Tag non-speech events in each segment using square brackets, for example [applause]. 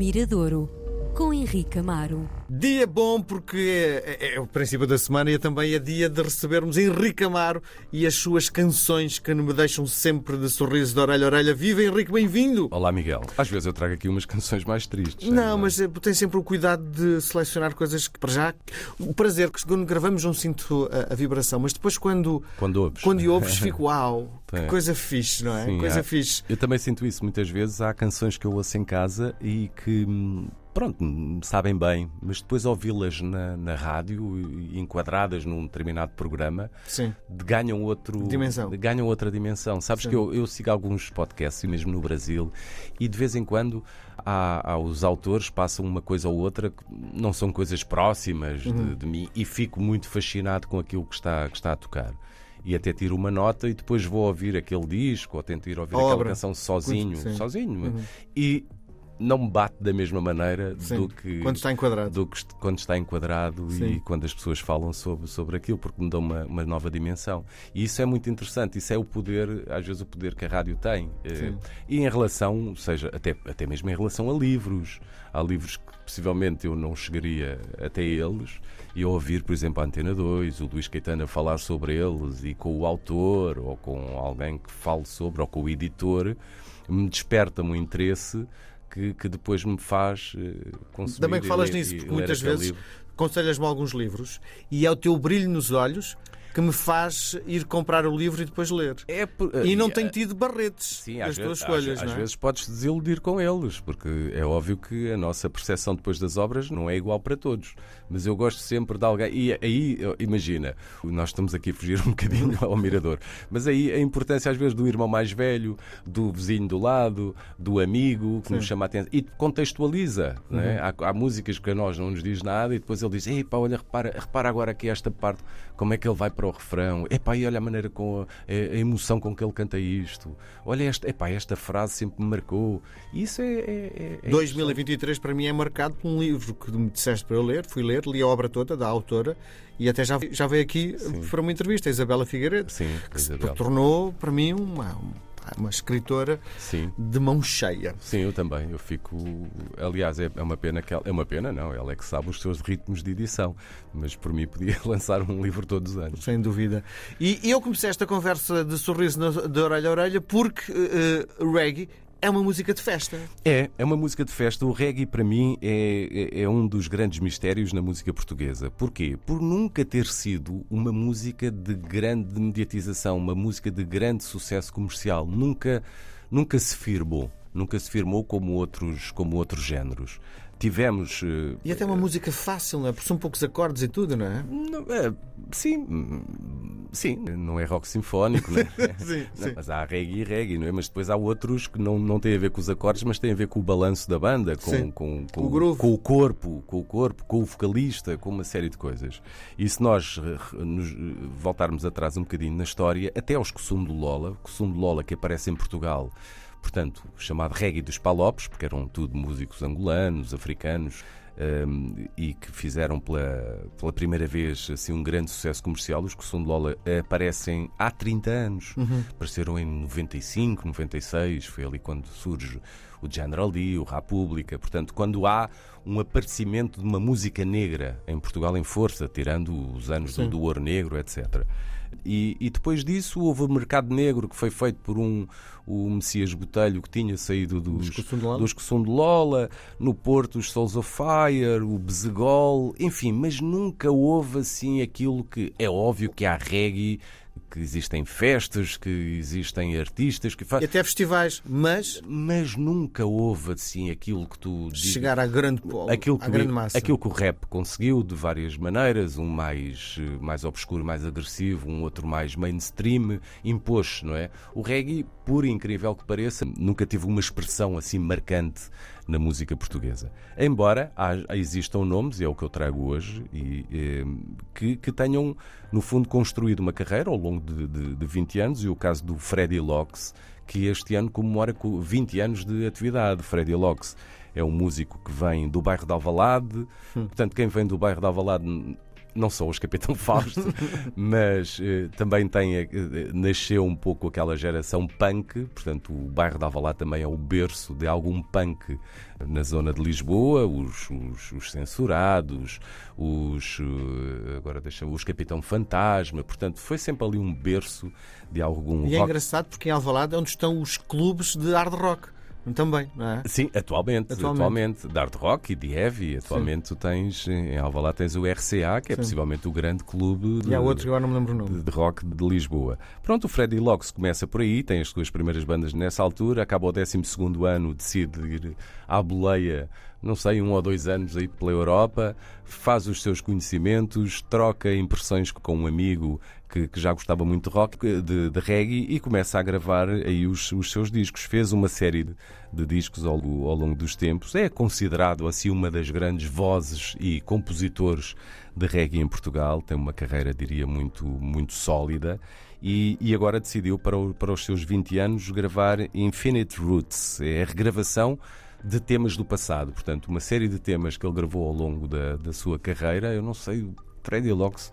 Miradouro, com Henrique Amaro. Dia bom porque é, é- é o princípio da semana e também é dia de recebermos Henrique Amaro e as suas canções que me deixam sempre de sorriso de orelha a orelha. Viva Henrique, bem-vindo! Olá, Miguel. Às vezes eu trago aqui umas canções mais tristes. Não, mas eh, tem sempre o cuidado de selecionar coisas que, para já, o prazer que quando gravamos não sinto a, a vibração, mas depois quando, Quando ouves. quando [laughs] ouves fico, uau, que É. coisa fixe, não é? Sim, coisa há- fixe. Eu também sinto isso muitas vezes. Há canções que eu ouço em casa e que, hum, pronto, sabem bem, mas depois ouvi-las na, na rádio enquadradas num determinado programa Sim. de- ganham outro Dimensão. ganham outra dimensão. Sabes Sim. que eu, eu sigo alguns podcasts, e mesmo no Brasil, e de vez em quando há, há os autores passam uma coisa ou outra que não são coisas próximas Uhum. de, de mim e fico muito fascinado com aquilo que está, que está a tocar. E até tiro uma nota e depois vou ouvir aquele disco ou tento ir ouvir aquela canção sozinho, Sim. Uhum. sozinho. E não me bate da mesma maneira Sim. do que Quando está enquadrado. do que quando está enquadrado Sim. e quando as pessoas falam sobre, sobre aquilo, porque me dão uma, uma nova dimensão. E isso é muito interessante, isso é o poder, às vezes o poder que a rádio tem. Eh, Sim. E em relação, seja, até, até mesmo em relação a livros. Há livros que possivelmente eu não chegaria até eles e ouvir, por exemplo, a Antena 2, o Luís Caetano a falar sobre eles e com o autor ou com alguém que fale sobre, ou com o editor, me desperta-me um interesse que, que depois me faz eh, consumir. Também que falas ler- nisso, porque muitas vezes aconselhas-me alguns livros e é o teu brilho nos olhos que me faz ir comprar o livro e depois ler. É por- E não eh, tem tido barretes Sim, das às, tuas vezes, escolhas, às, não às é? vezes podes desiludir com eles, porque é óbvio que a nossa percepção depois das obras não é igual para todos. Mas eu gosto sempre de alguém. E aí, imagina, nós estamos aqui a fugir um bocadinho [laughs] ao mirador, mas aí a importância às vezes do irmão mais velho, do vizinho do lado, do amigo que nos chama a atenção e contextualiza. Uhum. né? Há, há músicas que a nós não nos diz nada e depois ele diz: Epá, olha, repara, repara agora aqui esta parte, como é que ele vai para o refrão. Epá, e olha a maneira com a, a- emoção com que ele canta isto. Olha, esta, epá, esta frase sempre me marcou. Isso é. é, é- é 2023 para mim é marcado por um livro que me disseste para eu ler, fui ler, li a obra toda da autora e até já, já veio aqui para uma entrevista, a Isabela Figueiredo, Sim, que se Isabel. tornou para mim uma, uma escritora Sim. de mão cheia. Sim, eu também. Eu fico. Aliás, é é uma pena que ela. É uma pena, não. Ela é que sabe os seus ritmos de edição. Mas por mim podia [laughs] lançar um livro todos os anos. Sem dúvida. E eu comecei esta conversa de sorriso de orelha a orelha porque eh, reggae é uma música de festa. É, é uma música de festa. O reggae, para mim, é, é, é um dos grandes mistérios na música portuguesa. Porquê? Por nunca ter sido uma música de grande mediatização, uma música de grande sucesso comercial. Nunca, nunca se firmou. Nunca se firmou como outros, como outros géneros. Tivemos. eh, E até uma música fácil, não é? Porque são poucos acordes e tudo, não é? Não, é, sim, sim, não é rock sinfónico, né? [laughs] Sim, Não, sim. mas há reggae e reggae, não é? Mas depois há outros que não, não têm a ver com os acordes, mas têm a ver com o balanço da banda, com, com, Com o com o corpo, com o corpo, com o vocalista, com uma série de coisas. E se nós eh, nos, eh, voltarmos atrás um bocadinho na história, até aos Kusum do Lola, Kusum do Lola que aparece em Portugal, portanto, chamado reggae dos palopes, porque eram tudo músicos angolanos, africanos, um, e que fizeram pela, pela primeira vez assim, um grande sucesso comercial. Os Kusum de Lola aparecem há 30 anos. Apareceram em 95, 96, foi ali quando surge o General Lee, o República. Portanto, quando há um aparecimento de uma música negra em Portugal em força, tirando os anos do, do Ouro Negro, etc. E, e depois disso houve o mercado negro que foi feito por um o Messias Botelho que tinha saído dos, Kusum de Lola. dos Lola, no Porto os Souls of Fire, o Bezegol, enfim, mas nunca houve assim aquilo que é óbvio que há reggae, que existem festas, que existem artistas que E fazem. até festivais, mas Mas nunca houve assim aquilo que tu chegar à grande, aquilo à que, grande massa. aquilo que o rap conseguiu de várias maneiras, um mais, mais obscuro, mais agressivo, um outro mais mainstream, impôs, não é? O reggae, por incrível que pareça, nunca teve uma expressão assim marcante na música portuguesa. Embora há- existam nomes, e é o que eu trago hoje, e, eh, que, que tenham, no fundo, construído uma carreira ao longo de, de, de 20 anos, e o caso do Freddy Locks, que este ano comemora co- 20 anos de atividade. Freddy Locks é um músico que vem do bairro de Alvalade, portanto, quem vem do bairro de Alvalade não só os Capitão Fausto, [laughs] mas uh, também tem, uh, nasceu um pouco aquela geração punk, portanto o bairro de Alvalade também é o berço de algum punk na zona de Lisboa, os, os, os censurados, os, uh, agora deixa, os Capitão Fantasma, portanto foi sempre ali um berço de algum E é rock. engraçado porque em Alvalade é onde estão os clubes de hard rock. Também, não é? Sim, atualmente, Atualmente. atualmente, de hard rock e de heavy, atualmente tu tens, em Alvalade tens o RCA, que é Sim. possivelmente o grande clube de, E há outros agora não me lembro o nome. de, rock de Lisboa. Pronto, o Freddy Locks começa por aí, tem as suas primeiras bandas nessa altura, acaba o 12 ano, decide ir à boleia, não sei, um ou dois anos aí pela Europa, faz os seus conhecimentos, troca impressões com um amigo que, que já gostava muito de rock, de, de reggae, e começa a gravar aí os, os seus discos. Fez uma série de, de discos ao, ao longo dos tempos. É considerado assim uma das grandes vozes e compositores de reggae em Portugal. Tem uma carreira, diria, muito, muito sólida. E, e agora decidiu, para, o- para os seus 20 anos, gravar Infinite Roots. É a regravação de temas do passado. Portanto, uma série de temas que ele gravou ao longo da, da sua carreira. Eu não sei, o Freddy Locks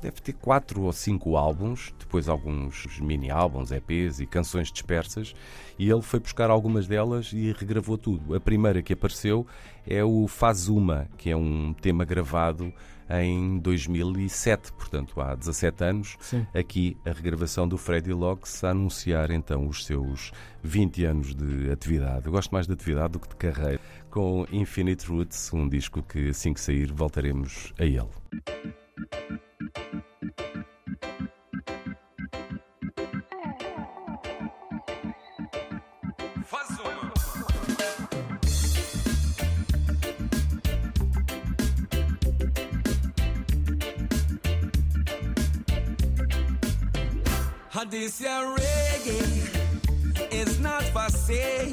deve ter quatro ou cinco álbuns, depois alguns mini-álbuns, EPs e canções dispersas, e ele foi buscar algumas delas e regravou tudo. A primeira que apareceu é o Fazuma, que é um tema gravado em 2007, portanto há 17 anos. Sim. Aqui a regravação do Freddy Locks a anunciar então os seus 20 anos de atividade. Eu gosto mais de atividade do que de carreira. Com Infinite Roots, um disco que assim que sair voltaremos a ele. This your reggae is not for sale.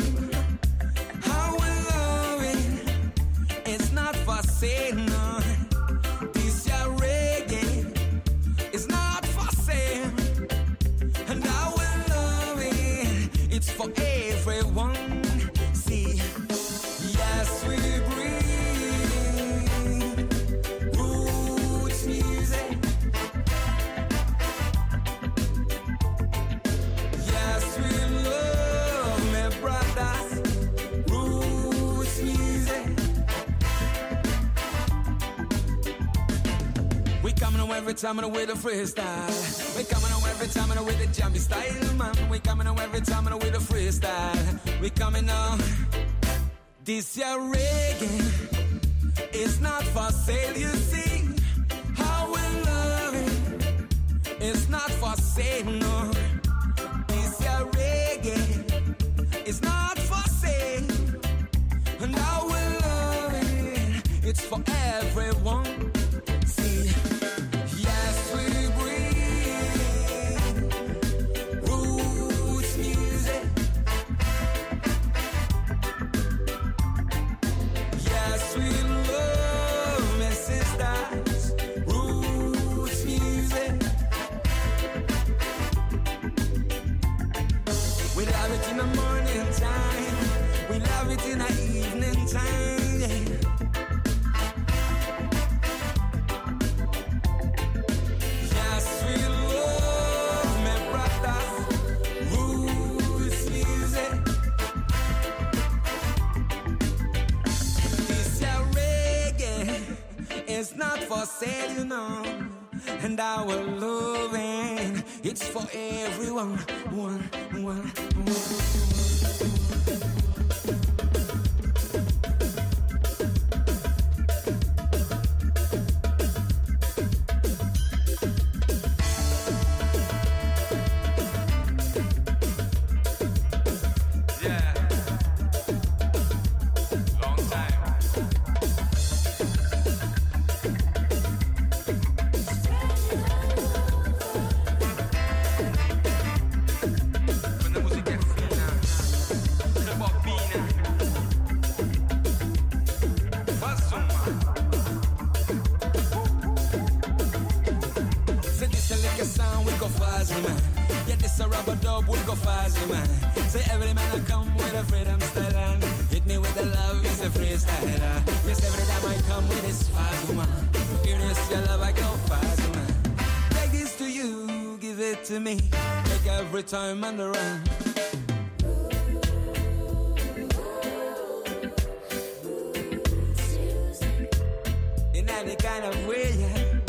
How we love it, it's not for sale. No. This your reggae is not for sale. And I will love it. It's for everyone. On every time and with a freestyle. We coming on every time and with a jammy style, man. We coming on every time and with a freestyle. We coming on. This year reggae is not for sale, you see. How we love it. It's not for sale, no. This year reggae is not for sale. And I will love it. It's for for sale, you know. And our loving, it's for everyone. One, one, one. To me. Make every time the run. In any kind of way, yeah.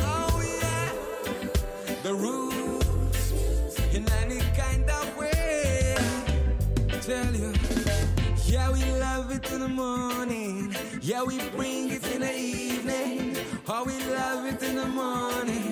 Oh yeah, the roots in any kind of way. Tell you, yeah, we love it in the morning. Yeah, we bring it in the evening. We love it in the morning.